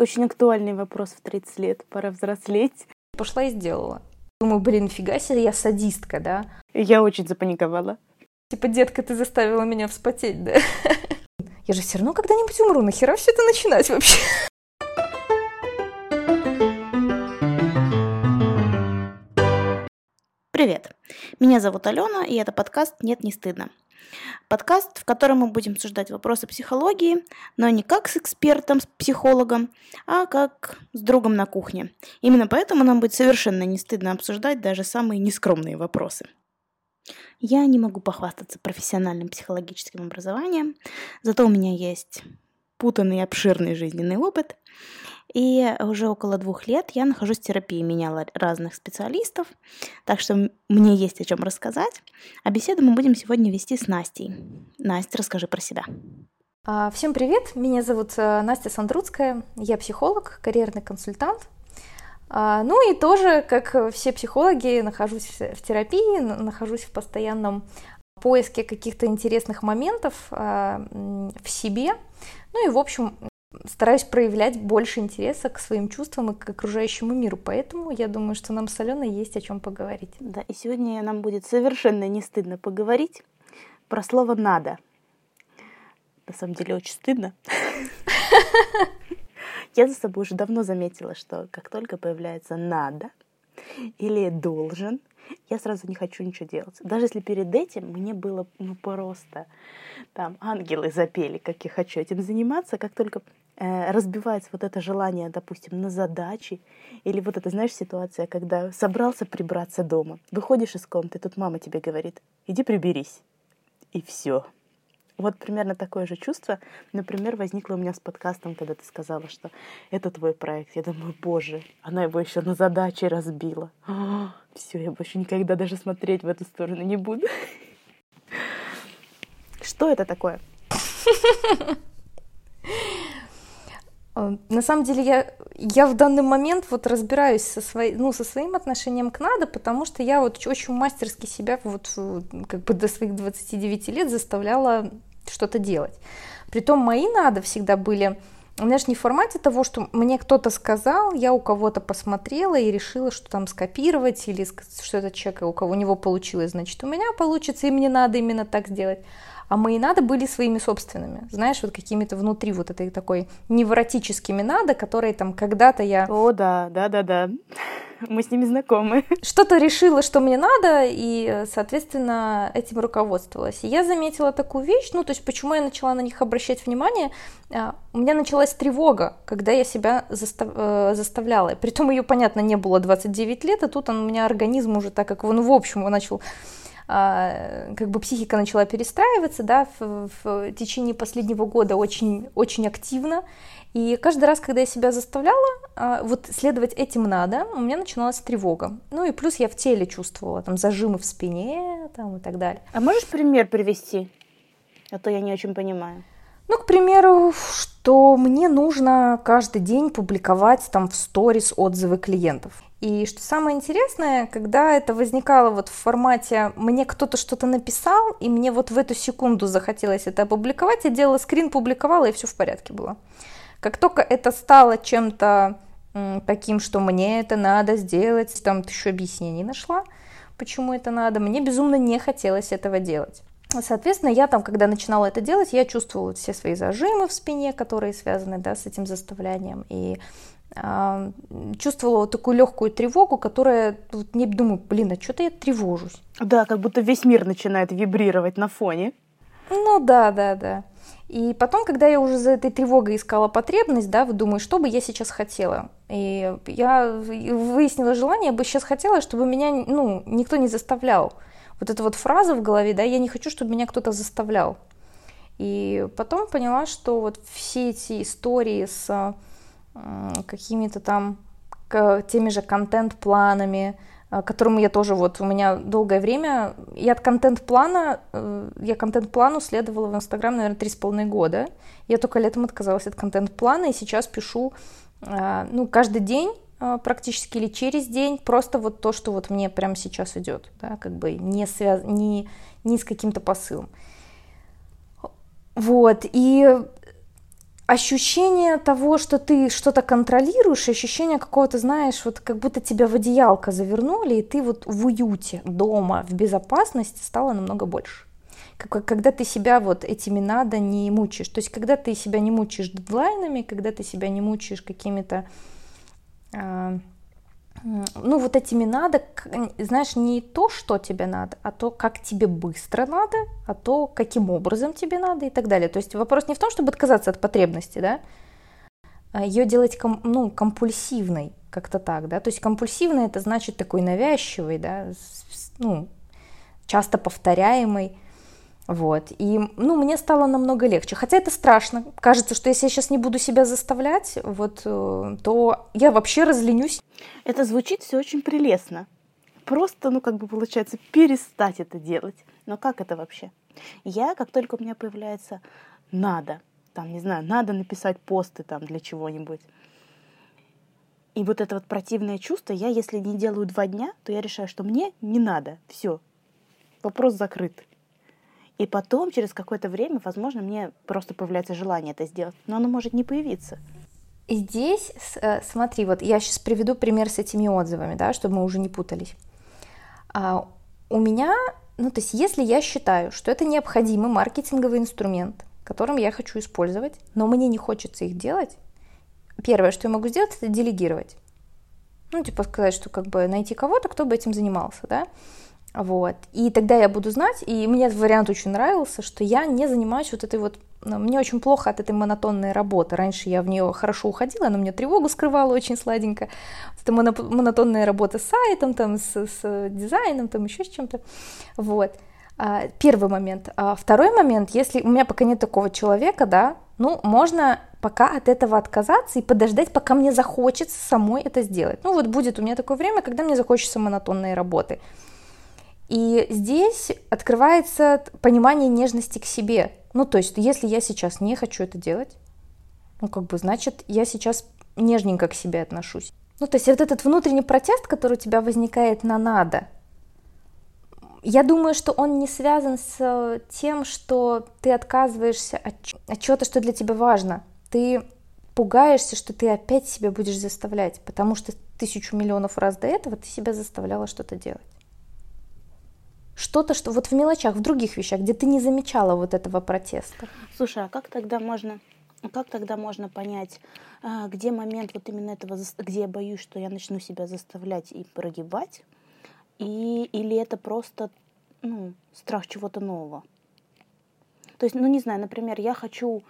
Очень актуальный вопрос в 30 лет. Пора взрослеть. Пошла и сделала. Думаю, блин, фига себе, я садистка, да? Я очень запаниковала. Типа, детка, ты заставила меня вспотеть, да? Я же все равно когда-нибудь умру, нахера все это начинать вообще? Привет, меня зовут Алена, и это подкаст «Нет, не стыдно». Подкаст, в котором мы будем обсуждать вопросы психологии, но не как с экспертом, с психологом, а как с другом на кухне. Именно поэтому нам будет совершенно не стыдно обсуждать даже самые нескромные вопросы. Я не могу похвастаться профессиональным психологическим образованием, зато у меня есть путанный обширный жизненный опыт, и уже около двух лет я нахожусь в терапии, меняла разных специалистов, так что мне есть о чем рассказать. А беседу мы будем сегодня вести с Настей. Настя, расскажи про себя. А, всем привет, меня зовут э, Настя Сандруцкая, я психолог, карьерный консультант. А, ну и тоже, как все психологи, нахожусь в терапии, нахожусь в постоянном поиске каких-то интересных моментов а, в себе. Ну и, в общем, стараюсь проявлять больше интереса к своим чувствам и к окружающему миру. Поэтому я думаю, что нам с Аленой есть о чем поговорить. Да, и сегодня нам будет совершенно не стыдно поговорить про слово «надо». На самом деле очень стыдно. Я за собой уже давно заметила, что как только появляется «надо» или «должен», я сразу не хочу ничего делать. Даже если перед этим мне было ну, просто там ангелы запели, как я хочу этим заниматься, как только разбивается вот это желание, допустим, на задачи, или вот это, знаешь, ситуация, когда собрался прибраться дома, выходишь из комнаты, тут мама тебе говорит, иди приберись, и все. Вот примерно такое же чувство, например, возникло у меня с подкастом, когда ты сказала, что это твой проект. Я думаю, боже, она его еще на задачи разбила. Все, я больше никогда даже смотреть в эту сторону не буду. Что это такое? На самом деле я, я в данный момент вот разбираюсь со, своей, ну, со своим отношением к надо, потому что я вот очень мастерски себя вот как бы до своих 29 лет заставляла что-то делать. Притом мои надо всегда были, знаешь, не в формате того, что мне кто-то сказал, я у кого-то посмотрела и решила, что там скопировать, или что этот человек, у кого у него получилось, значит, у меня получится, и мне надо именно так сделать. А мои надо были своими собственными, знаешь, вот какими-то внутри вот этой такой невротическими надо, которые там когда-то я... О, да, да, да, да. Мы с ними знакомы. Что-то решила, что мне надо, и, соответственно, этим руководствовалась. И я заметила такую вещь, ну, то есть почему я начала на них обращать внимание, а, у меня началась тревога, когда я себя застав... Э, заставляла. Притом ее, понятно, не было 29 лет, а тут он, у меня организм уже так как он в общем начал а, как бы психика начала перестраиваться, да, в, в течение последнего года очень, очень активно. И каждый раз, когда я себя заставляла, а, вот следовать этим надо, у меня начиналась тревога. Ну и плюс я в теле чувствовала там зажимы в спине там, и так далее. А можешь пример привести? А то я не очень понимаю. Ну, к примеру, что мне нужно каждый день публиковать там в сторис отзывы клиентов. И что самое интересное, когда это возникало вот в формате «мне кто-то что-то написал, и мне вот в эту секунду захотелось это опубликовать», я делала скрин, публиковала, и все в порядке было. Как только это стало чем-то таким, что мне это надо сделать, там ты еще объяснений нашла, почему это надо, мне безумно не хотелось этого делать. Соответственно, я там, когда начинала это делать, я чувствовала все свои зажимы в спине, которые связаны да, с этим заставлянием. И чувствовала вот такую легкую тревогу, которая, вот, не думаю, блин, а что-то я тревожусь. Да, как будто весь мир начинает вибрировать на фоне. Ну да, да, да. И потом, когда я уже за этой тревогой искала потребность, да, думаю, что бы я сейчас хотела. И я выяснила желание, я бы сейчас хотела, чтобы меня, ну, никто не заставлял вот эта вот фраза в голове, да, я не хочу, чтобы меня кто-то заставлял. И потом поняла, что вот все эти истории с какими-то там теми же контент-планами, к которым я тоже вот, у меня долгое время, я от контент-плана, э, я контент-плану следовала в Инстаграм, наверное, три с половиной года. Я только летом отказалась от контент-плана, и сейчас пишу, э, ну, каждый день практически или через день, просто вот то, что вот мне прямо сейчас идет, да, как бы не, связ... не, не с каким-то посылом. Вот, и ощущение того, что ты что-то контролируешь, ощущение какого-то, знаешь, вот как будто тебя в одеялко завернули, и ты вот в уюте дома, в безопасности стало намного больше. Как, когда ты себя вот этими надо не мучаешь. То есть, когда ты себя не мучаешь дедлайнами, когда ты себя не мучаешь какими-то э, ну, вот этими надо, знаешь, не то, что тебе надо, а то, как тебе быстро надо, а то, каким образом тебе надо и так далее. То есть вопрос не в том, чтобы отказаться от потребности, да, а ее делать, ком, ну, компульсивной, как-то так, да, то есть компульсивной это значит такой навязчивый, да, ну, часто повторяемый, вот. И, ну, мне стало намного легче. Хотя это страшно. Кажется, что если я сейчас не буду себя заставлять, вот, э, то я вообще разленюсь. Это звучит все очень прелестно. Просто, ну, как бы получается, перестать это делать. Но как это вообще? Я, как только у меня появляется надо, там, не знаю, надо написать посты там для чего-нибудь, и вот это вот противное чувство, я, если не делаю два дня, то я решаю, что мне не надо. Все. Вопрос закрыт. И потом, через какое-то время, возможно, мне просто появляется желание это сделать, но оно может не появиться. Здесь, э, смотри, вот я сейчас приведу пример с этими отзывами, да, чтобы мы уже не путались. А, у меня, ну, то есть, если я считаю, что это необходимый маркетинговый инструмент, которым я хочу использовать, но мне не хочется их делать, первое, что я могу сделать, это делегировать. Ну, типа сказать, что как бы найти кого-то, кто бы этим занимался, да. Вот. И тогда я буду знать, и мне этот вариант очень нравился, что я не занимаюсь вот этой вот... Ну, мне очень плохо от этой монотонной работы. Раньше я в нее хорошо уходила, она мне тревогу скрывала очень сладенько. Это монотонная работа с сайтом, там, с, с дизайном, там, еще с чем-то. Вот. А, первый момент. А второй момент, если у меня пока нет такого человека, да, ну, можно пока от этого отказаться и подождать, пока мне захочется самой это сделать. Ну, вот будет у меня такое время, когда мне захочется монотонной работы. И здесь открывается понимание нежности к себе. Ну, то есть, если я сейчас не хочу это делать, ну, как бы, значит, я сейчас нежненько к себе отношусь. Ну, то есть, вот этот внутренний протест, который у тебя возникает на «надо», я думаю, что он не связан с тем, что ты отказываешься от, от чего-то, что для тебя важно. Ты пугаешься, что ты опять себя будешь заставлять, потому что тысячу миллионов раз до этого ты себя заставляла что-то делать что-то, что вот в мелочах, в других вещах, где ты не замечала вот этого протеста. Слушай, а как тогда можно, как тогда можно понять, а, где момент вот именно этого, где я боюсь, что я начну себя заставлять и прогибать, и, или это просто ну, страх чего-то нового? То есть, ну не знаю, например, я хочу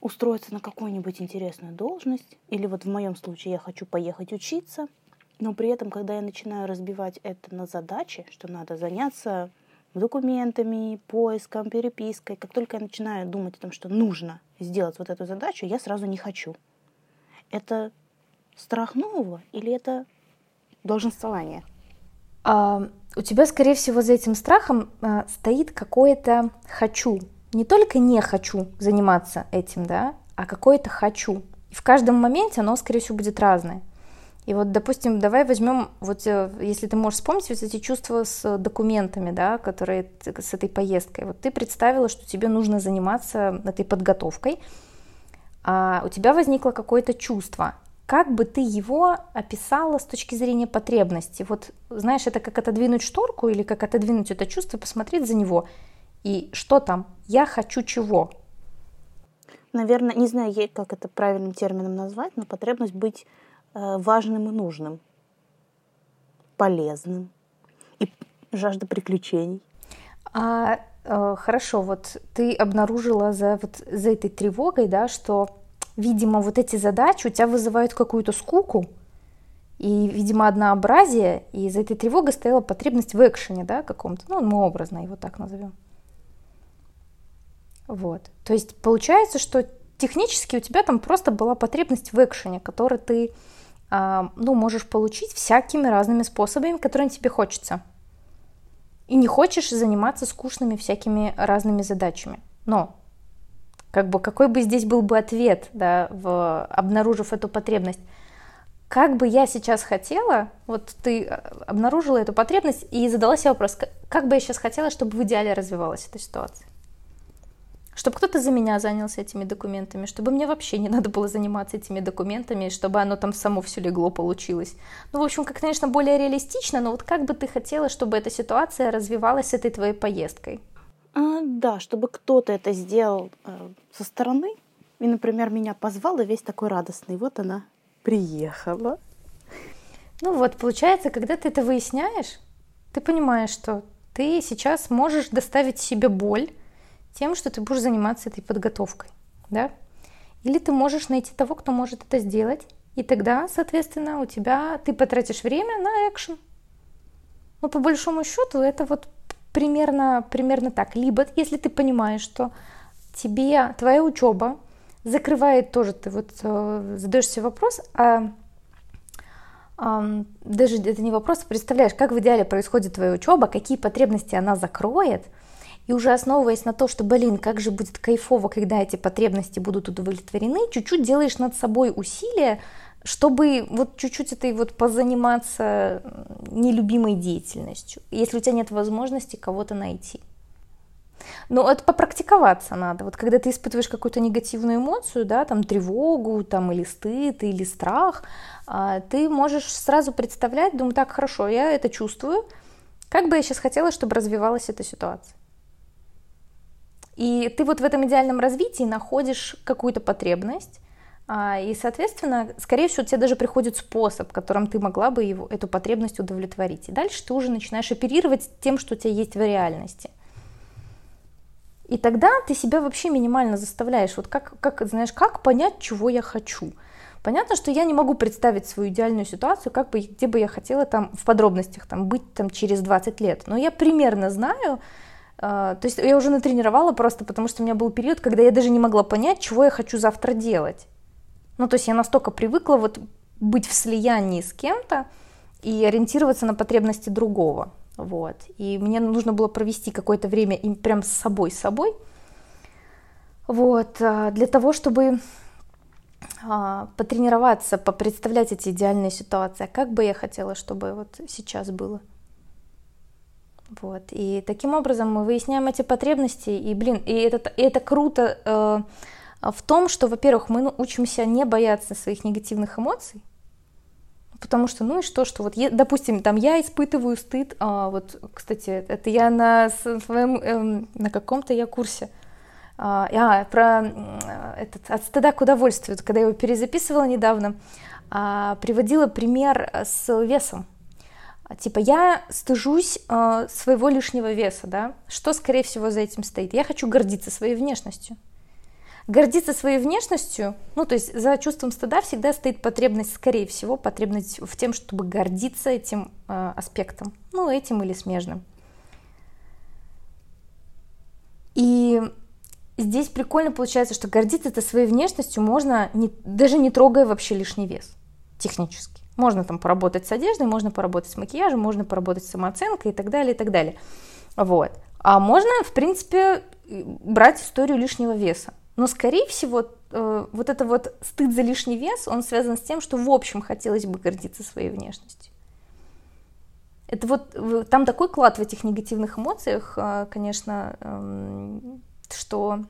устроиться на какую-нибудь интересную должность, или вот в моем случае я хочу поехать учиться – но при этом, когда я начинаю разбивать это на задачи, что надо заняться документами, поиском, перепиской, как только я начинаю думать о том, что нужно сделать вот эту задачу, я сразу не хочу. Это страх нового или это долженствование? А, у тебя, скорее всего, за этим страхом а, стоит какое-то «хочу». Не только «не хочу заниматься этим», да, а какое-то «хочу». И в каждом моменте оно, скорее всего, будет разное. И вот, допустим, давай возьмем, вот э, если ты можешь вспомнить вот эти чувства с документами, да, которые с этой поездкой. Вот ты представила, что тебе нужно заниматься этой подготовкой, а у тебя возникло какое-то чувство. Как бы ты его описала с точки зрения потребности? Вот, знаешь, это как отодвинуть шторку или как отодвинуть это чувство, посмотреть за него. И что там? Я хочу чего? Наверное, не знаю, как это правильным термином назвать, но потребность быть важным и нужным, полезным и жажда приключений. А э, хорошо, вот ты обнаружила за вот за этой тревогой, да, что, видимо, вот эти задачи у тебя вызывают какую-то скуку и, видимо, однообразие, и за этой тревогой стояла потребность в экшене, да, каком-то, ну, мы образно его так назовем. Вот. То есть получается, что технически у тебя там просто была потребность в экшене, который ты ну, можешь получить всякими разными способами, которыми тебе хочется. И не хочешь заниматься скучными всякими разными задачами. Но как бы какой бы здесь был бы ответ, да, в, обнаружив эту потребность, как бы я сейчас хотела, вот ты а, обнаружила эту потребность и задала себе вопрос, как бы я сейчас хотела, чтобы в идеале развивалась эта ситуация. Чтобы кто-то за меня занялся этими документами, чтобы мне вообще не надо было заниматься этими документами, чтобы оно там само все легло, получилось. Ну, в общем, как, конечно, более реалистично, но вот как бы ты хотела, чтобы эта ситуация развивалась с этой твоей поездкой? А, да, чтобы кто-то это сделал э, со стороны, и, например, меня позвал, и весь такой радостный. Вот она приехала. Ну вот, получается, когда ты это выясняешь, ты понимаешь, что ты сейчас можешь доставить себе боль, тем, что ты будешь заниматься этой подготовкой, да? Или ты можешь найти того, кто может это сделать, и тогда, соответственно, у тебя ты потратишь время на экшен. Но по большому счету это вот примерно, примерно так. Либо если ты понимаешь, что тебе твоя учеба закрывает тоже, ты вот э, задаешь себе вопрос, а э, даже это не вопрос, а представляешь, как в идеале происходит твоя учеба, какие потребности она закроет – и уже основываясь на то, что, блин, как же будет кайфово, когда эти потребности будут удовлетворены, чуть-чуть делаешь над собой усилия, чтобы вот чуть-чуть этой вот позаниматься нелюбимой деятельностью, если у тебя нет возможности кого-то найти. Но это попрактиковаться надо. Вот когда ты испытываешь какую-то негативную эмоцию, да, там тревогу, там или стыд, или страх, а, ты можешь сразу представлять, думаю, так, хорошо, я это чувствую, как бы я сейчас хотела, чтобы развивалась эта ситуация. И ты вот в этом идеальном развитии находишь какую-то потребность, а, и, соответственно, скорее всего, тебе даже приходит способ, которым ты могла бы его, эту потребность удовлетворить. И дальше ты уже начинаешь оперировать тем, что у тебя есть в реальности. И тогда ты себя вообще минимально заставляешь. Вот как, как, знаешь, как понять, чего я хочу? Понятно, что я не могу представить свою идеальную ситуацию, как бы, где бы я хотела там в подробностях там, быть там, через 20 лет. Но я примерно знаю, то есть я уже натренировала просто, потому что у меня был период, когда я даже не могла понять, чего я хочу завтра делать. Ну, то есть я настолько привыкла вот быть в слиянии с кем-то и ориентироваться на потребности другого. Вот. И мне нужно было провести какое-то время им прям с собой, с собой. Вот. А, для того, чтобы а, потренироваться, попредставлять эти идеальные ситуации. Как бы я хотела, чтобы вот сейчас было. Вот. И таким образом мы выясняем эти потребности, и, блин, и это, и это круто э, в том, что, во-первых, мы ну, учимся не бояться своих негативных эмоций, потому что, ну и что, что вот, допустим, там я испытываю стыд, а, вот, кстати, это я на своем, э, на каком-то я курсе, а, а, про этот, от стыда к удовольствию, когда я его перезаписывала недавно, а, приводила пример с весом, типа, я стыжусь э, своего лишнего веса, да? Что, скорее всего, за этим стоит? Я хочу гордиться своей внешностью. Гордиться своей внешностью, ну, то есть за чувством стыда всегда стоит потребность, скорее всего, потребность в тем, чтобы гордиться этим э, аспектом, ну, этим или смежным. И здесь прикольно получается, что гордиться это своей внешностью можно, не, даже не трогая вообще лишний вес, технически. Можно там поработать с одеждой, можно поработать с макияжем, можно поработать с самооценкой и так далее, и так далее. Вот. А можно, в принципе, брать историю лишнего веса. Но, скорее всего, э, вот это вот стыд за лишний вес, он связан с тем, что в общем хотелось бы гордиться своей внешностью. Это вот, там такой клад в этих негативных эмоциях, э, конечно, эм, что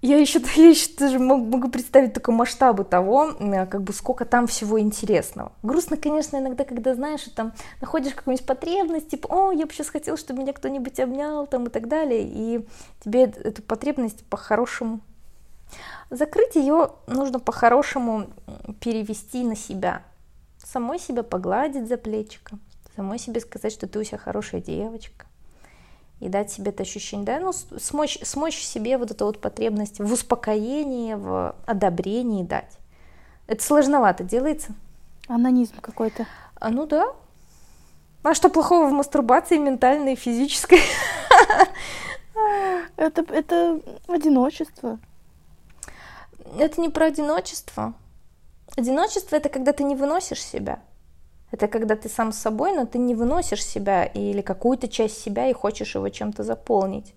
я еще, я еще даже могу представить только масштабы того, как бы сколько там всего интересного. Грустно, конечно, иногда, когда знаешь, там находишь какую-нибудь потребность, типа, о, я бы сейчас хотел, чтобы меня кто-нибудь обнял, там и так далее, и тебе эту потребность по-хорошему. Закрыть ее нужно по-хорошему перевести на себя, самой себя погладить за плечико, самой себе сказать, что ты у себя хорошая девочка, и дать себе это ощущение, да, ну, смочь, смочь себе вот эту вот потребность в успокоении, в одобрении дать. Это сложновато делается. Анонизм какой-то. А, ну да. А что плохого в мастурбации ментальной и физической? Это, это одиночество. Это не про одиночество. Одиночество это когда ты не выносишь себя. Это когда ты сам с собой, но ты не выносишь себя или какую-то часть себя и хочешь его чем-то заполнить.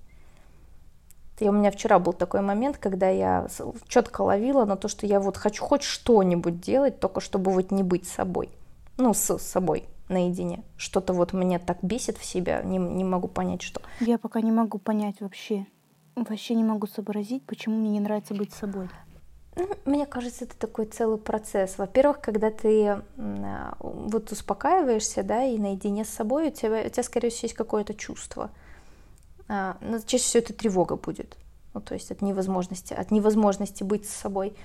И у меня вчера был такой момент, когда я четко ловила на то, что я вот хочу хоть что-нибудь делать, только чтобы вот не быть собой. Ну, с собой наедине. Что-то вот меня так бесит в себя, не, не могу понять, что. Я пока не могу понять вообще. Вообще не могу сообразить, почему мне не нравится быть собой. Ну, мне кажется, это такой целый процесс. Во-первых, когда ты а, вот успокаиваешься, да, и наедине с собой, у тебя, у тебя скорее всего, есть какое-то чувство. А, но ну, чаще всего это тревога будет. Ну, то есть от невозможности, от невозможности быть с собой.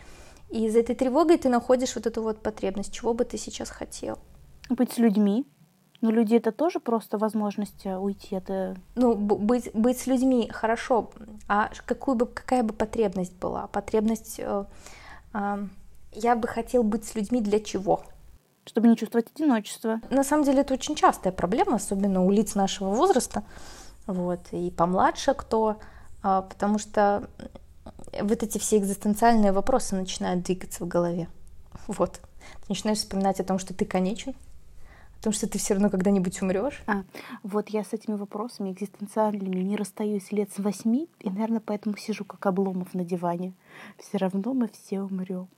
И из этой тревогой ты находишь вот эту вот потребность, чего бы ты сейчас хотел. Быть с людьми. Но люди это тоже просто возможность э, уйти от... Э, ну, быть, быть с людьми хорошо, а какую бы, какая бы потребность была? Потребность... Э, э, я бы хотел быть с людьми для чего? Чтобы не чувствовать одиночество. На самом деле это очень частая проблема, особенно у лиц нашего возраста, вот, и помладше кто, э, потому что вот эти все экзистенциальные вопросы начинают двигаться в голове. Вот. Ты начинаешь вспоминать о том, что ты конечен, Потому что ты все равно когда-нибудь умрешь. А, вот я с этими вопросами экзистенциальными не расстаюсь лет с восьми, и, наверное, поэтому сижу как обломов на диване. Все равно мы все умрем.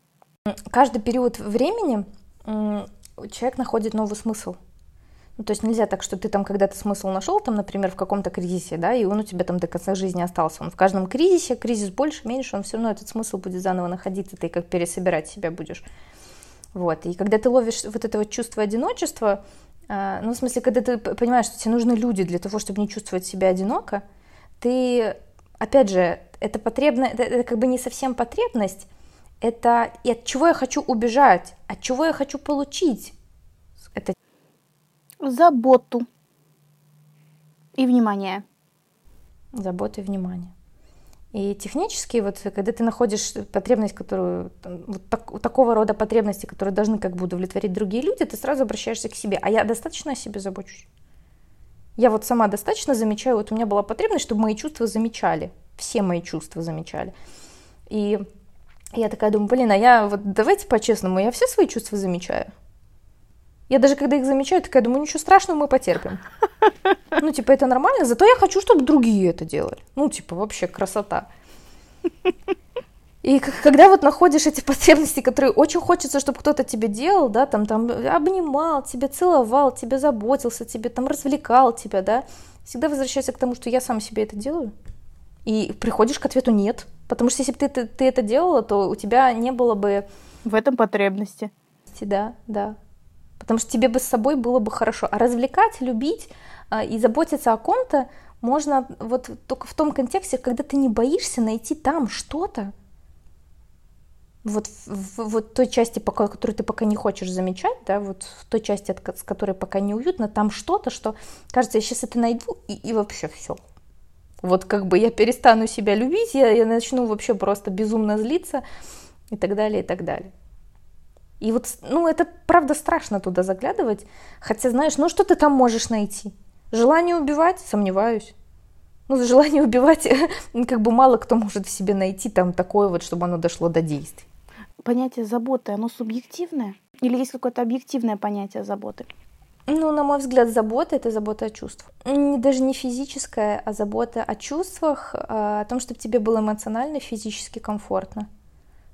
Каждый период времени человек находит новый смысл. Ну, то есть нельзя так, что ты там когда-то смысл нашел, там, например, в каком-то кризисе, да, и он у тебя там до конца жизни остался. Он в каждом кризисе, кризис больше, меньше, он все равно этот смысл будет заново находиться, ты как пересобирать себя будешь. Вот. И когда ты ловишь вот это вот чувство одиночества, э, ну, в смысле, когда ты понимаешь, что тебе нужны люди для того, чтобы не чувствовать себя одиноко, ты, опять же, это потребность, это, это как бы не совсем потребность, это и от чего я хочу убежать, от чего я хочу получить. Это... Заботу и внимание. Заботу и внимание. И технически, вот когда ты находишь потребность, которую, вот так, такого рода потребности, которые должны как бы удовлетворить другие люди, ты сразу обращаешься к себе. А я достаточно о себе забочусь? Я вот сама достаточно замечаю, вот у меня была потребность, чтобы мои чувства замечали, все мои чувства замечали. И я такая думаю, блин, а я вот давайте по-честному, я все свои чувства замечаю. Я даже когда их замечаю, такая думаю, ничего страшного, мы потерпим. Ну, типа, это нормально, зато я хочу, чтобы другие это делали. Ну, типа, вообще красота. И когда вот находишь эти потребности, которые очень хочется, чтобы кто-то тебе делал, да, там, там, обнимал, тебя целовал, тебя заботился, тебе там развлекал тебя, да, всегда возвращайся к тому, что я сам себе это делаю. И приходишь к ответу нет. Потому что если бы ты, ты, ты это делала, то у тебя не было бы... В этом потребности. Да, да. Потому что тебе бы с собой было бы хорошо. А развлекать, любить а, и заботиться о ком-то можно вот только в том контексте, когда ты не боишься найти там что-то, вот в, в вот той части, пока, которую ты пока не хочешь замечать, да, вот в той части, от, с которой пока неуютно, там что-то, что кажется, я сейчас это найду, и, и вообще все. Вот как бы я перестану себя любить, я, я начну вообще просто безумно злиться и так далее, и так далее. И вот, ну, это правда страшно туда заглядывать, хотя, знаешь, ну, что ты там можешь найти? Желание убивать? Сомневаюсь. Ну, желание убивать, как бы мало кто может в себе найти там такое вот, чтобы оно дошло до действий. Понятие заботы, оно субъективное? Или есть какое-то объективное понятие заботы? Ну, на мой взгляд, забота — это забота о чувствах. Даже не физическая, а забота о чувствах, а, о том, чтобы тебе было эмоционально, физически комфортно.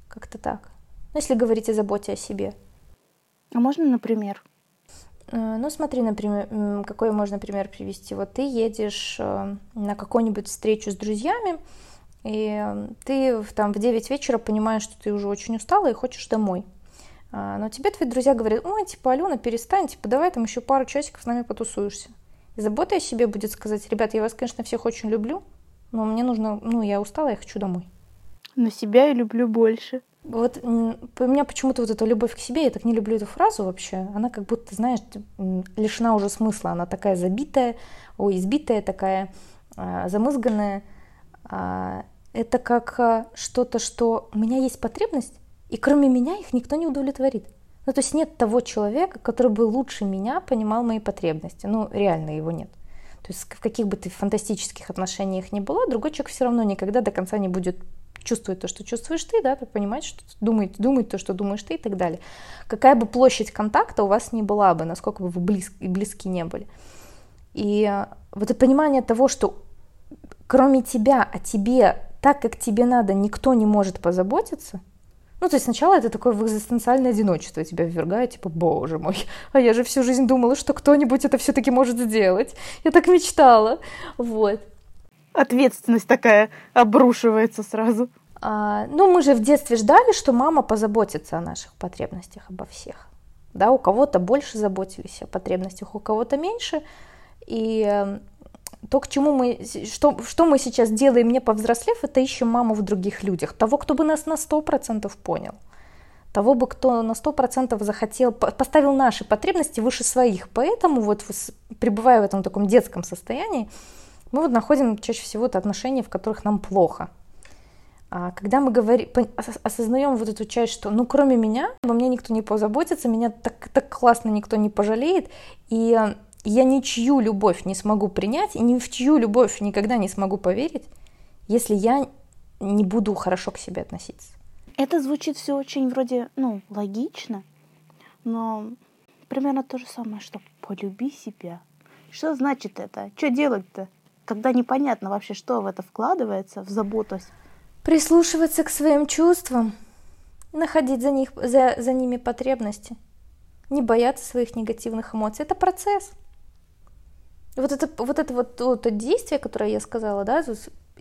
Как-то так. Ну, если говорить о заботе о себе. А можно, например? Э, ну, смотри, например, какой можно пример привести. Вот ты едешь э, на какую-нибудь встречу с друзьями, и ты там в 9 вечера понимаешь, что ты уже очень устала и хочешь домой. А, но тебе твои друзья говорят, ой, типа, Алена, перестань, типа, давай там еще пару часиков с нами потусуешься. И забота о себе будет сказать, ребят, я вас, конечно, всех очень люблю, но мне нужно, ну, я устала, я хочу домой. Но себя я люблю больше. Вот у меня почему-то вот эта любовь к себе, я так не люблю эту фразу вообще, она как будто, знаешь, лишена уже смысла, она такая забитая, ой, избитая такая, а, замызганная. А, это как а, что-то, что у меня есть потребность, и кроме меня их никто не удовлетворит. Ну, то есть нет того человека, который бы лучше меня понимал мои потребности. Ну, реально его нет. То есть в каких бы ты фантастических отношениях ни была, другой человек все равно никогда до конца не будет чувствует то, что чувствуешь ты, да, понимать, что думает, думает то, что думаешь ты и так далее. Какая бы площадь контакта у вас не была бы, насколько бы вы близки, близки не были. И вот это понимание того, что кроме тебя, о тебе, так как тебе надо, никто не может позаботиться, ну, то есть сначала это такое экзистенциальное одиночество тебя ввергает, типа, боже мой, а я же всю жизнь думала, что кто-нибудь это все-таки может сделать. Я так мечтала. Вот. Ответственность такая обрушивается сразу. А, ну, мы же в детстве ждали, что мама позаботится о наших потребностях, обо всех. Да, у кого-то больше заботились о потребностях, у кого-то меньше. И эм, то, к чему мы, что, что мы сейчас делаем, не повзрослев, это ищем маму в других людях. Того, кто бы нас на 100% понял. Того бы, кто на 100% захотел, поставил наши потребности выше своих. Поэтому вот пребывая в этом таком детском состоянии, мы вот находим чаще всего это отношения, в которых нам плохо. А когда мы говорим, осознаем вот эту часть, что ну кроме меня, обо мне никто не позаботится, меня так, так классно никто не пожалеет, и я ничью любовь не смогу принять, и ни в чью любовь никогда не смогу поверить, если я не буду хорошо к себе относиться. Это звучит все очень вроде, ну, логично, но примерно то же самое, что полюби себя. Что значит это? Что делать-то? Когда непонятно вообще, что в это вкладывается, в заботу. Прислушиваться к своим чувствам, находить за, них, за, за ними потребности, не бояться своих негативных эмоций. Это процесс. Вот это вот, это вот то, то действие, которое я сказала, да,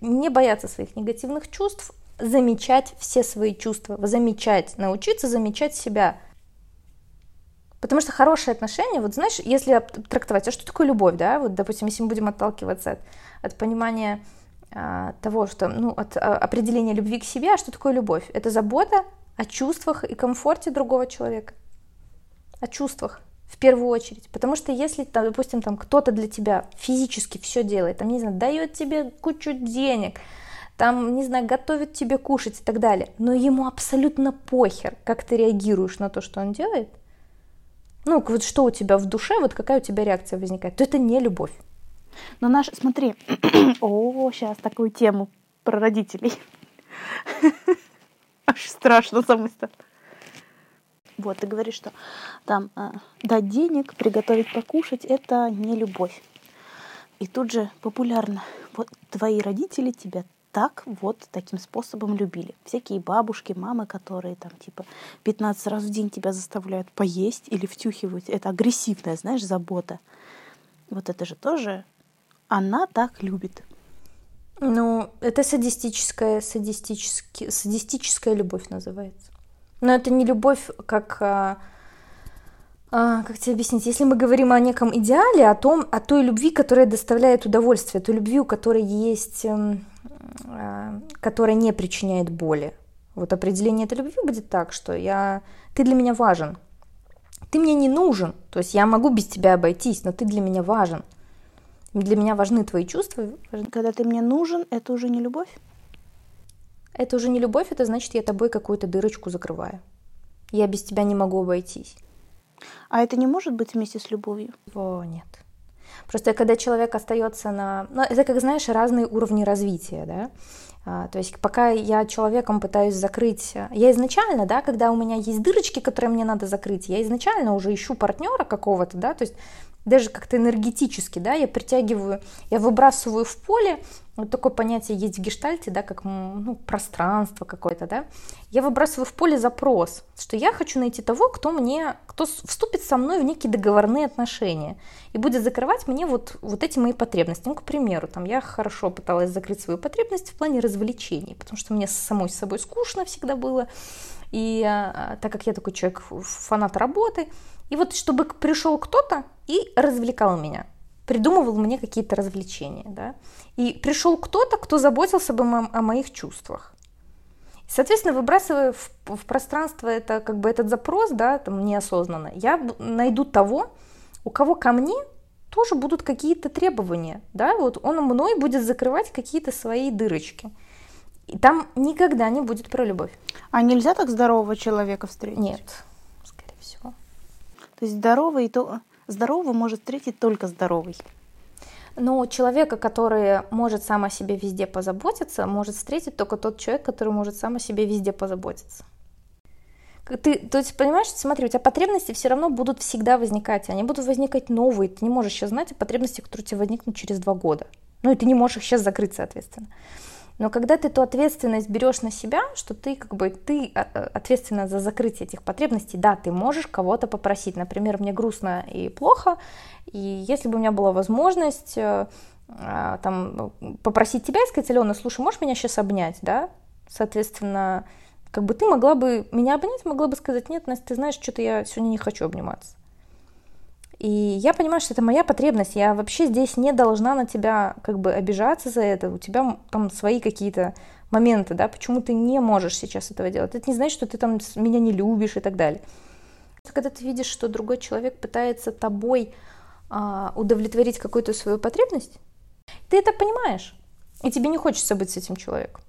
не бояться своих негативных чувств, замечать все свои чувства, замечать, научиться замечать себя. Потому что хорошие отношения, вот знаешь, если трактовать, а что такое любовь, да, вот, допустим, если мы будем отталкиваться от, от понимания а, того, что, ну, от а, определения любви к себе, а что такое любовь? Это забота о чувствах и комфорте другого человека, о чувствах в первую очередь. Потому что если, там, допустим, там кто-то для тебя физически все делает, там, не знаю, дает тебе кучу денег, там, не знаю, готовит тебе кушать и так далее, но ему абсолютно похер, как ты реагируешь на то, что он делает, ну, вот что у тебя в душе, вот какая у тебя реакция возникает, то это не любовь. Но наш, смотри, о, сейчас такую тему про родителей. Аж страшно самой стало. Вот, ты говоришь, что там э, дать денег, приготовить покушать, это не любовь. И тут же популярно. Вот твои родители тебя так вот таким способом любили. Всякие бабушки, мамы, которые там типа 15 раз в день тебя заставляют поесть или втюхивают. Это агрессивная, знаешь, забота. Вот это же тоже она так любит. Ну, это садистическая, садистическая, садистическая любовь называется. Но это не любовь, как, а, а, как тебе объяснить, если мы говорим о неком идеале, о том, о той любви, которая доставляет удовольствие, той любви, у которой есть, эм, которая не причиняет боли. Вот определение этой любви будет так, что я, ты для меня важен, ты мне не нужен, то есть я могу без тебя обойтись, но ты для меня важен. Для меня важны твои чувства. Когда ты мне нужен, это уже не любовь? Это уже не любовь, это значит, я тобой какую-то дырочку закрываю. Я без тебя не могу обойтись. А это не может быть вместе с любовью? О, нет. Просто когда человек остается на... Ну, это, как знаешь, разные уровни развития, да? А, то есть пока я человеком пытаюсь закрыть... Я изначально, да, когда у меня есть дырочки, которые мне надо закрыть, я изначально уже ищу партнера какого-то, да, то есть даже как-то энергетически, да, я притягиваю, я выбрасываю в поле, вот такое понятие есть в гештальте, да, как ну, пространство какое-то, да, я выбрасываю в поле запрос, что я хочу найти того, кто мне, кто вступит со мной в некие договорные отношения и будет закрывать мне вот, вот эти мои потребности. Ну, к примеру, там я хорошо пыталась закрыть свою потребность в плане развлечений, потому что мне самой с собой скучно всегда было, и а, так как я такой человек, фанат работы, и вот чтобы пришел кто-то и развлекал меня, придумывал мне какие-то развлечения, да, и пришел кто-то, кто заботился бы о моих чувствах. Соответственно, выбрасывая в, в пространство это, как бы этот запрос, да, там неосознанно, я найду того, у кого ко мне тоже будут какие-то требования, да, вот он мной будет закрывать какие-то свои дырочки. И там никогда не будет про любовь. А нельзя так здорового человека встретить? Нет, скорее всего. То есть здоровый, то здорового может встретить только здоровый. Но человека, который может сам о себе везде позаботиться, может встретить только тот человек, который может сам о себе везде позаботиться. Ты, то есть, понимаешь, смотри, у тебя потребности все равно будут всегда возникать, они будут возникать новые. Ты не можешь сейчас знать о потребностях, которые у тебя возникнут через два года. Ну и ты не можешь их сейчас закрыть, соответственно. Но когда ты эту ответственность берешь на себя, что ты как бы ты а, а, ответственна за закрытие этих потребностей, да, ты можешь кого-то попросить. Например, мне грустно и плохо, и если бы у меня была возможность, э, а, там попросить тебя и сказать, Алена, слушай, можешь меня сейчас обнять, да? Соответственно, как бы ты могла бы меня обнять, могла бы сказать, нет, Настя, ты знаешь, что-то я сегодня не хочу обниматься. И я понимаю, что это моя потребность. Я вообще здесь не должна на тебя как бы обижаться за это. У тебя там свои какие-то моменты, да, почему ты не можешь сейчас этого делать. Это не значит, что ты там меня не любишь и так далее. Когда ты видишь, что другой человек пытается тобой а, удовлетворить какую-то свою потребность, ты это понимаешь, и тебе не хочется быть с этим человеком.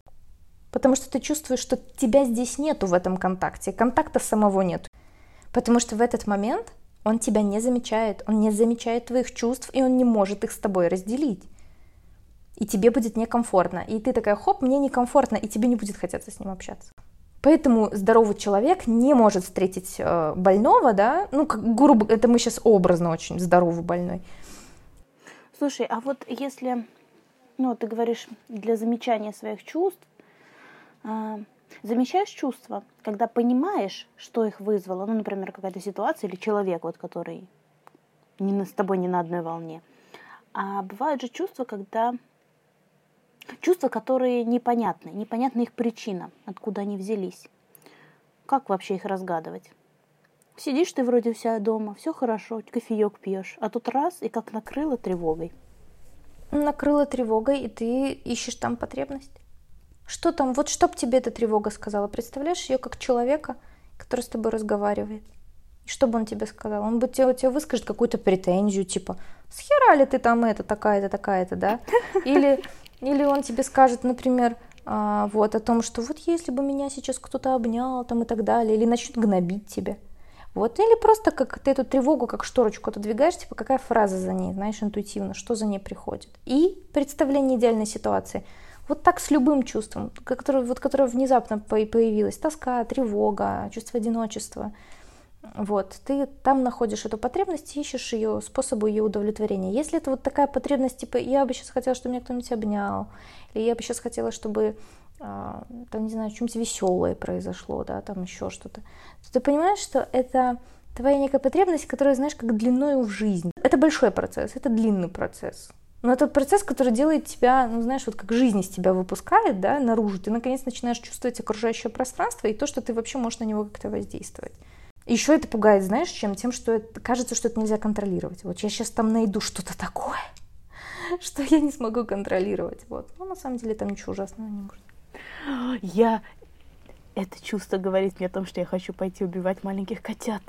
Потому что ты чувствуешь, что тебя здесь нету в этом контакте, контакта самого нет. Потому что в этот момент он тебя не замечает, он не замечает твоих чувств, и он не может их с тобой разделить. И тебе будет некомфортно. И ты такая, хоп, мне некомфортно, и тебе не будет хотеться с ним общаться. Поэтому здоровый человек не может встретить э, больного, да, ну, как грубо, это мы сейчас образно очень здоровый больной. Слушай, а вот если, ну, ты говоришь, для замечания своих чувств, замечаешь чувства, когда понимаешь, что их вызвало, ну, например, какая-то ситуация или человек, вот, который не, с тобой не на одной волне. А бывают же чувства, когда Чувства, которые непонятны, непонятна их причина, откуда они взялись. Как вообще их разгадывать? Сидишь ты вроде вся дома, все хорошо, кофеек пьешь, а тут раз и как накрыло тревогой. Накрыло тревогой, и ты ищешь там потребность. Что там, вот что б тебе эта тревога сказала? Представляешь ее как человека, который с тобой разговаривает. И что бы он тебе сказал? Он бы тебе, тебе выскажет какую-то претензию, типа, схера ли ты там это, такая-то, такая-то, да? Или или он тебе скажет, например, а, вот о том, что вот если бы меня сейчас кто-то обнял там и так далее, или начнет гнобить тебя. Вот, или просто как ты эту тревогу, как шторочку отодвигаешь, типа какая фраза за ней, знаешь, интуитивно, что за ней приходит. И представление идеальной ситуации. Вот так с любым чувством, которое, вот, которое внезапно появилось. Тоска, тревога, чувство одиночества – вот, ты там находишь эту потребность, ищешь ее, способы ее удовлетворения. Если это вот такая потребность, типа, я бы сейчас хотела, чтобы меня кто-нибудь обнял, или я бы сейчас хотела, чтобы, а, там, не знаю, что-нибудь веселое произошло, да, там еще что-то, то ты понимаешь, что это твоя некая потребность, которая, знаешь, как длиною в жизнь. Это большой процесс, это длинный процесс. Но это процесс, который делает тебя, ну, знаешь, вот как жизнь из тебя выпускает, да, наружу. Ты, наконец, начинаешь чувствовать окружающее пространство и то, что ты вообще можешь на него как-то воздействовать. Еще это пугает, знаешь, чем? Тем, что это, кажется, что это нельзя контролировать. Вот я сейчас там найду что-то такое, что я не смогу контролировать. Вот. Но на самом деле там ничего ужасного не может. Я... Это чувство говорит мне о том, что я хочу пойти убивать маленьких котят.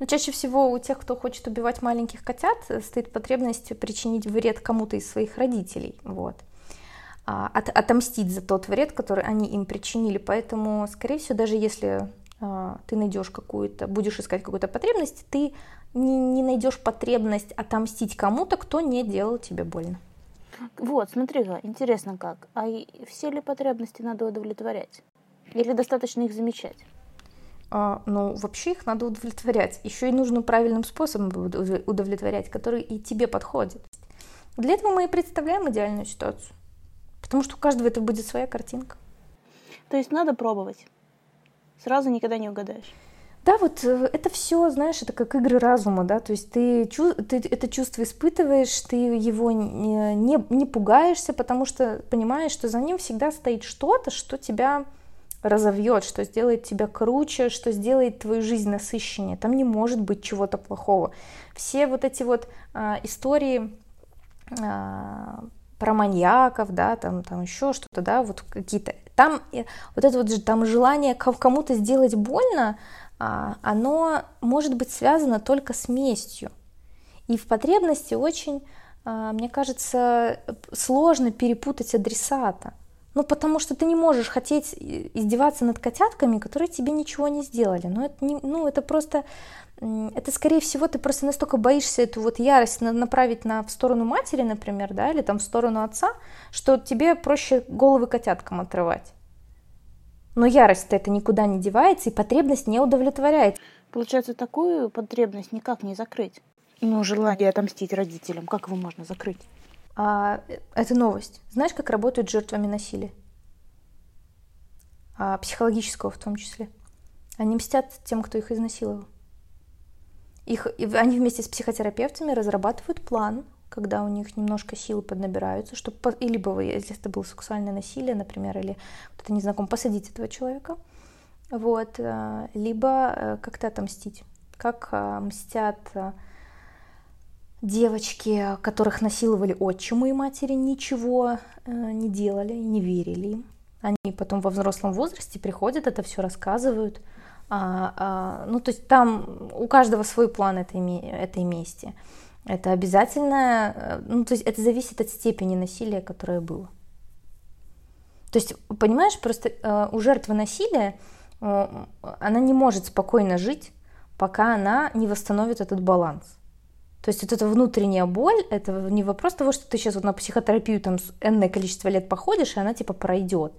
Но чаще всего у тех, кто хочет убивать маленьких котят, стоит потребность причинить вред кому-то из своих родителей. Вот а, от, отомстить за тот вред, который они им причинили. Поэтому, скорее всего, даже если а, ты найдешь какую-то, будешь искать какую-то потребность, ты не, не найдешь потребность отомстить кому-то, кто не делал тебе больно. Вот, смотри-ка, интересно как. А все ли потребности надо удовлетворять? Или достаточно их замечать? Ну, вообще их надо удовлетворять. Еще и нужно правильным способом удовлетворять, который и тебе подходит. Для этого мы и представляем идеальную ситуацию. Потому что у каждого это будет своя картинка. То есть надо пробовать сразу никогда не угадаешь. Да, вот э, это все, знаешь, это как игры разума, да, то есть ты, ты это чувство испытываешь, ты его не, не, не пугаешься, потому что понимаешь, что за ним всегда стоит что-то, что тебя разовьет, что сделает тебя круче, что сделает твою жизнь насыщеннее. Там не может быть чего-то плохого. Все вот эти вот а, истории а, про маньяков, да, там, там еще что-то, да, вот какие-то там вот это вот там желание кому-то сделать больно, а, оно может быть связано только с местью. И в потребности очень, а, мне кажется, сложно перепутать адресата. Ну, потому что ты не можешь хотеть издеваться над котятками, которые тебе ничего не сделали. Ну, это, не, ну, это просто, это, скорее всего, ты просто настолько боишься эту вот ярость направить на, в сторону матери, например, да, или там в сторону отца, что тебе проще головы котяткам отрывать. Но ярость-то это никуда не девается, и потребность не удовлетворяет. Получается, такую потребность никак не закрыть. Ну, желание отомстить родителям, как его можно закрыть? А, это новость. Знаешь, как работают жертвами насилия? А, психологического в том числе. Они мстят тем, кто их изнасиловал. Их, они вместе с психотерапевтами разрабатывают план когда у них немножко силы поднабираются, чтобы, либо вы, если это было сексуальное насилие, например, или кто-то незнаком, посадить этого человека, вот, э, либо э, как-то отомстить, как э, мстят девочки, которых насиловали отчиму и матери, ничего не делали, не верили. Они потом во взрослом возрасте приходят, это все рассказывают. А, а, ну, то есть там у каждого свой план этой, этой мести. Это обязательно, э, ну, то есть это зависит от степени насилия, которое было. То есть, понимаешь, просто э, у жертвы насилия э, она не может спокойно жить, пока она не восстановит этот баланс. То есть вот эта внутренняя боль, это не вопрос того, что ты сейчас вот на психотерапию там энное количество лет походишь, и она типа пройдет.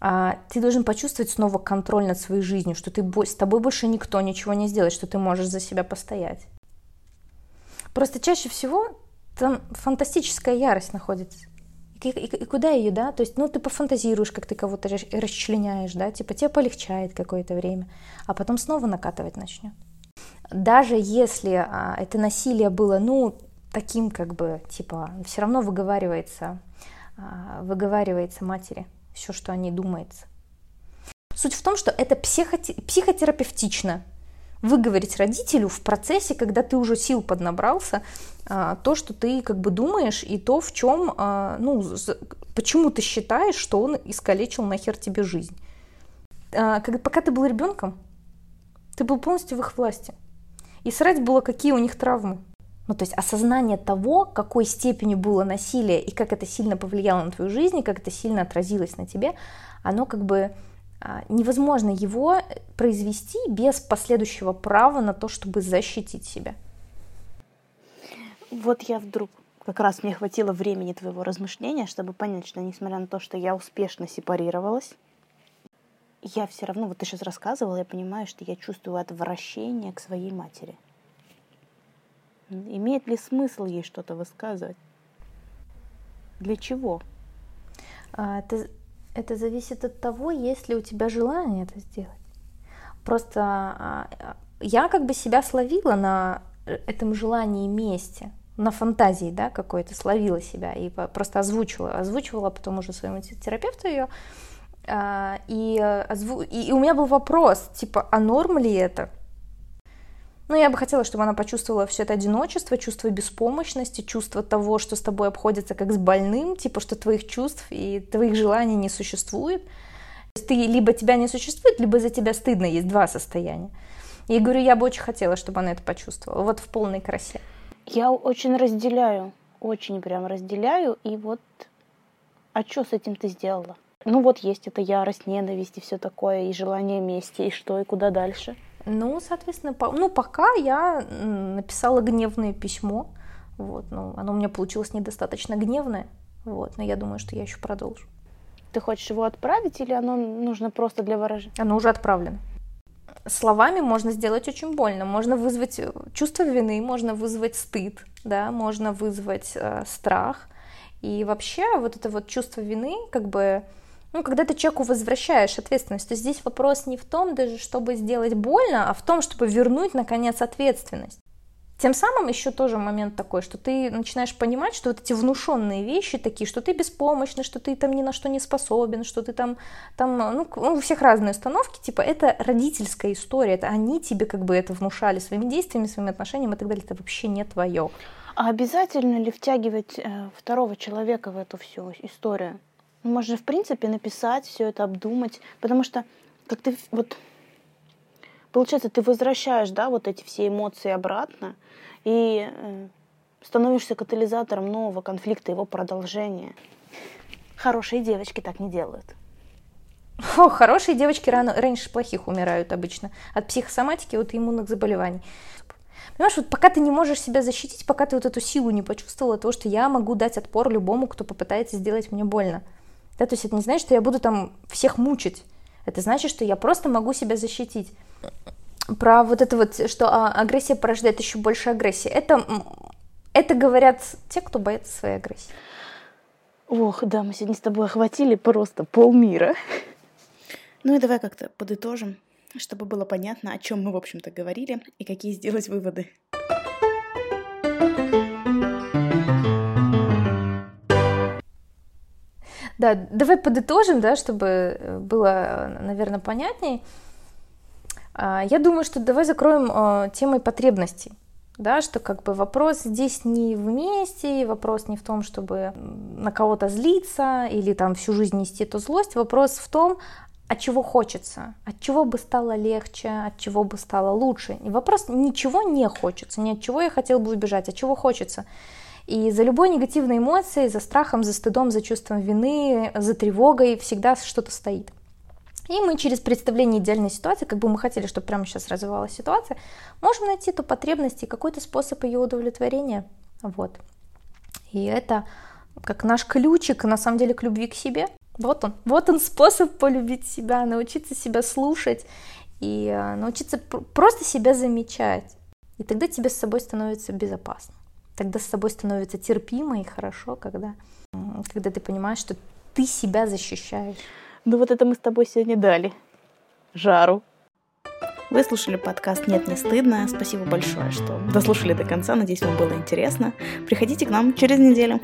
А ты должен почувствовать снова контроль над своей жизнью, что ты, с тобой больше никто ничего не сделает, что ты можешь за себя постоять. Просто чаще всего там фантастическая ярость находится. И, и, куда ее, да? То есть, ну, ты пофантазируешь, как ты кого-то расчленяешь, да, типа тебе полегчает какое-то время, а потом снова накатывать начнет. Даже если а, это насилие было, ну, таким как бы, типа, все равно выговаривается, а, выговаривается матери все, что о ней думается. Суть в том, что это психоте- психотерапевтично выговорить родителю в процессе, когда ты уже сил поднабрался, а, то, что ты как бы думаешь, и то, в чем, ну, почему ты считаешь, что он искалечил нахер тебе жизнь. Когда, пока ты был ребенком, ты был полностью в их власти. И срать было, какие у них травмы. Ну, то есть осознание того, какой степени было насилие и как это сильно повлияло на твою жизнь, и как это сильно отразилось на тебе, оно как бы а, невозможно его произвести без последующего права на то, чтобы защитить себя. Вот я вдруг, как раз мне хватило времени твоего размышления, чтобы понять, что несмотря на то, что я успешно сепарировалась, я все равно, вот ты сейчас рассказывала, я понимаю, что я чувствую отвращение к своей матери. Имеет ли смысл ей что-то высказывать? Для чего? А, ты это зависит от того, есть ли у тебя желание это сделать. Просто а, я как бы себя словила на этом желании мести, на фантазии, да, какой-то, словила себя и просто озвучивала, озвучивала потом уже своему терапевту ее, а, и, озву... и у меня был вопрос, типа, а норм ли это? Ну, я бы хотела, чтобы она почувствовала все это одиночество, чувство беспомощности, чувство того, что с тобой обходится как с больным, типа, что твоих чувств и твоих желаний не существует. То есть ты либо тебя не существует, либо за тебя стыдно, есть два состояния. И говорю, я бы очень хотела, чтобы она это почувствовала, вот в полной красе. Я очень разделяю, очень прям разделяю, и вот, а что с этим ты сделала? Ну вот есть эта ярость, ненависть и все такое, и желание мести, и что, и куда дальше? Ну, соответственно, по, ну, пока я написала гневное письмо, вот, ну, оно у меня получилось недостаточно гневное, вот, но я думаю, что я еще продолжу. Ты хочешь его отправить или оно нужно просто для выражения? Оно уже отправлено. Словами можно сделать очень больно. Можно вызвать э, чувство вины, можно вызвать стыд, да, можно вызвать э, страх. И вообще вот это вот чувство вины, как бы ну, когда ты человеку возвращаешь ответственность, то здесь вопрос не в том даже, чтобы сделать больно, а в том, чтобы вернуть, наконец, ответственность. Тем самым еще тоже момент такой, что ты начинаешь понимать, что вот эти внушенные вещи такие, что ты беспомощный, что ты там ни на что не способен, что ты там, там ну, ну, у всех разные установки, типа это родительская история, это они тебе как бы это внушали своими действиями, своими отношениями и так далее, это вообще не твое. А обязательно ли втягивать э, второго человека в эту всю историю? Можно, в принципе, написать все это, обдумать, потому что как ты вот получается, ты возвращаешь, да, вот эти все эмоции обратно и э, становишься катализатором нового конфликта, его продолжения. Хорошие девочки так не делают. О, хорошие девочки рано, раньше плохих умирают обычно от психосоматики, от иммунных заболеваний. Понимаешь, вот пока ты не можешь себя защитить, пока ты вот эту силу не почувствовала, того, что я могу дать отпор любому, кто попытается сделать мне больно. Да, то есть это не значит, что я буду там всех мучить. Это значит, что я просто могу себя защитить. Про вот это вот, что а, агрессия порождает еще больше агрессии. Это, это говорят те, кто боится своей агрессии. Ох, да, мы сегодня с тобой охватили просто полмира. Ну и давай как-то подытожим, чтобы было понятно, о чем мы, в общем-то, говорили и какие сделать выводы. Да, давай подытожим, да, чтобы было, наверное, понятней. А, я думаю, что давай закроем а, темой потребностей да, что как бы вопрос здесь не вместе, вопрос не в том, чтобы на кого-то злиться или там всю жизнь нести эту злость, вопрос в том, от чего хочется, от чего бы стало легче, от чего бы стало лучше. И вопрос ничего не хочется, ни от чего я хотел бы убежать, от чего хочется. И за любой негативной эмоцией, за страхом, за стыдом, за чувством вины, за тревогой всегда что-то стоит. И мы через представление идеальной ситуации, как бы мы хотели, чтобы прямо сейчас развивалась ситуация, можем найти ту потребность и какой-то способ ее удовлетворения. Вот. И это как наш ключик, на самом деле, к любви к себе. Вот он. Вот он способ полюбить себя, научиться себя слушать и э, научиться просто себя замечать. И тогда тебе с собой становится безопасно. Тогда с собой становится терпимо и хорошо, когда, когда ты понимаешь, что ты себя защищаешь. Ну вот это мы с тобой сегодня дали. Жару. Вы слушали подкаст «Нет, не стыдно». Спасибо большое, что дослушали до конца. Надеюсь, вам было интересно. Приходите к нам через неделю.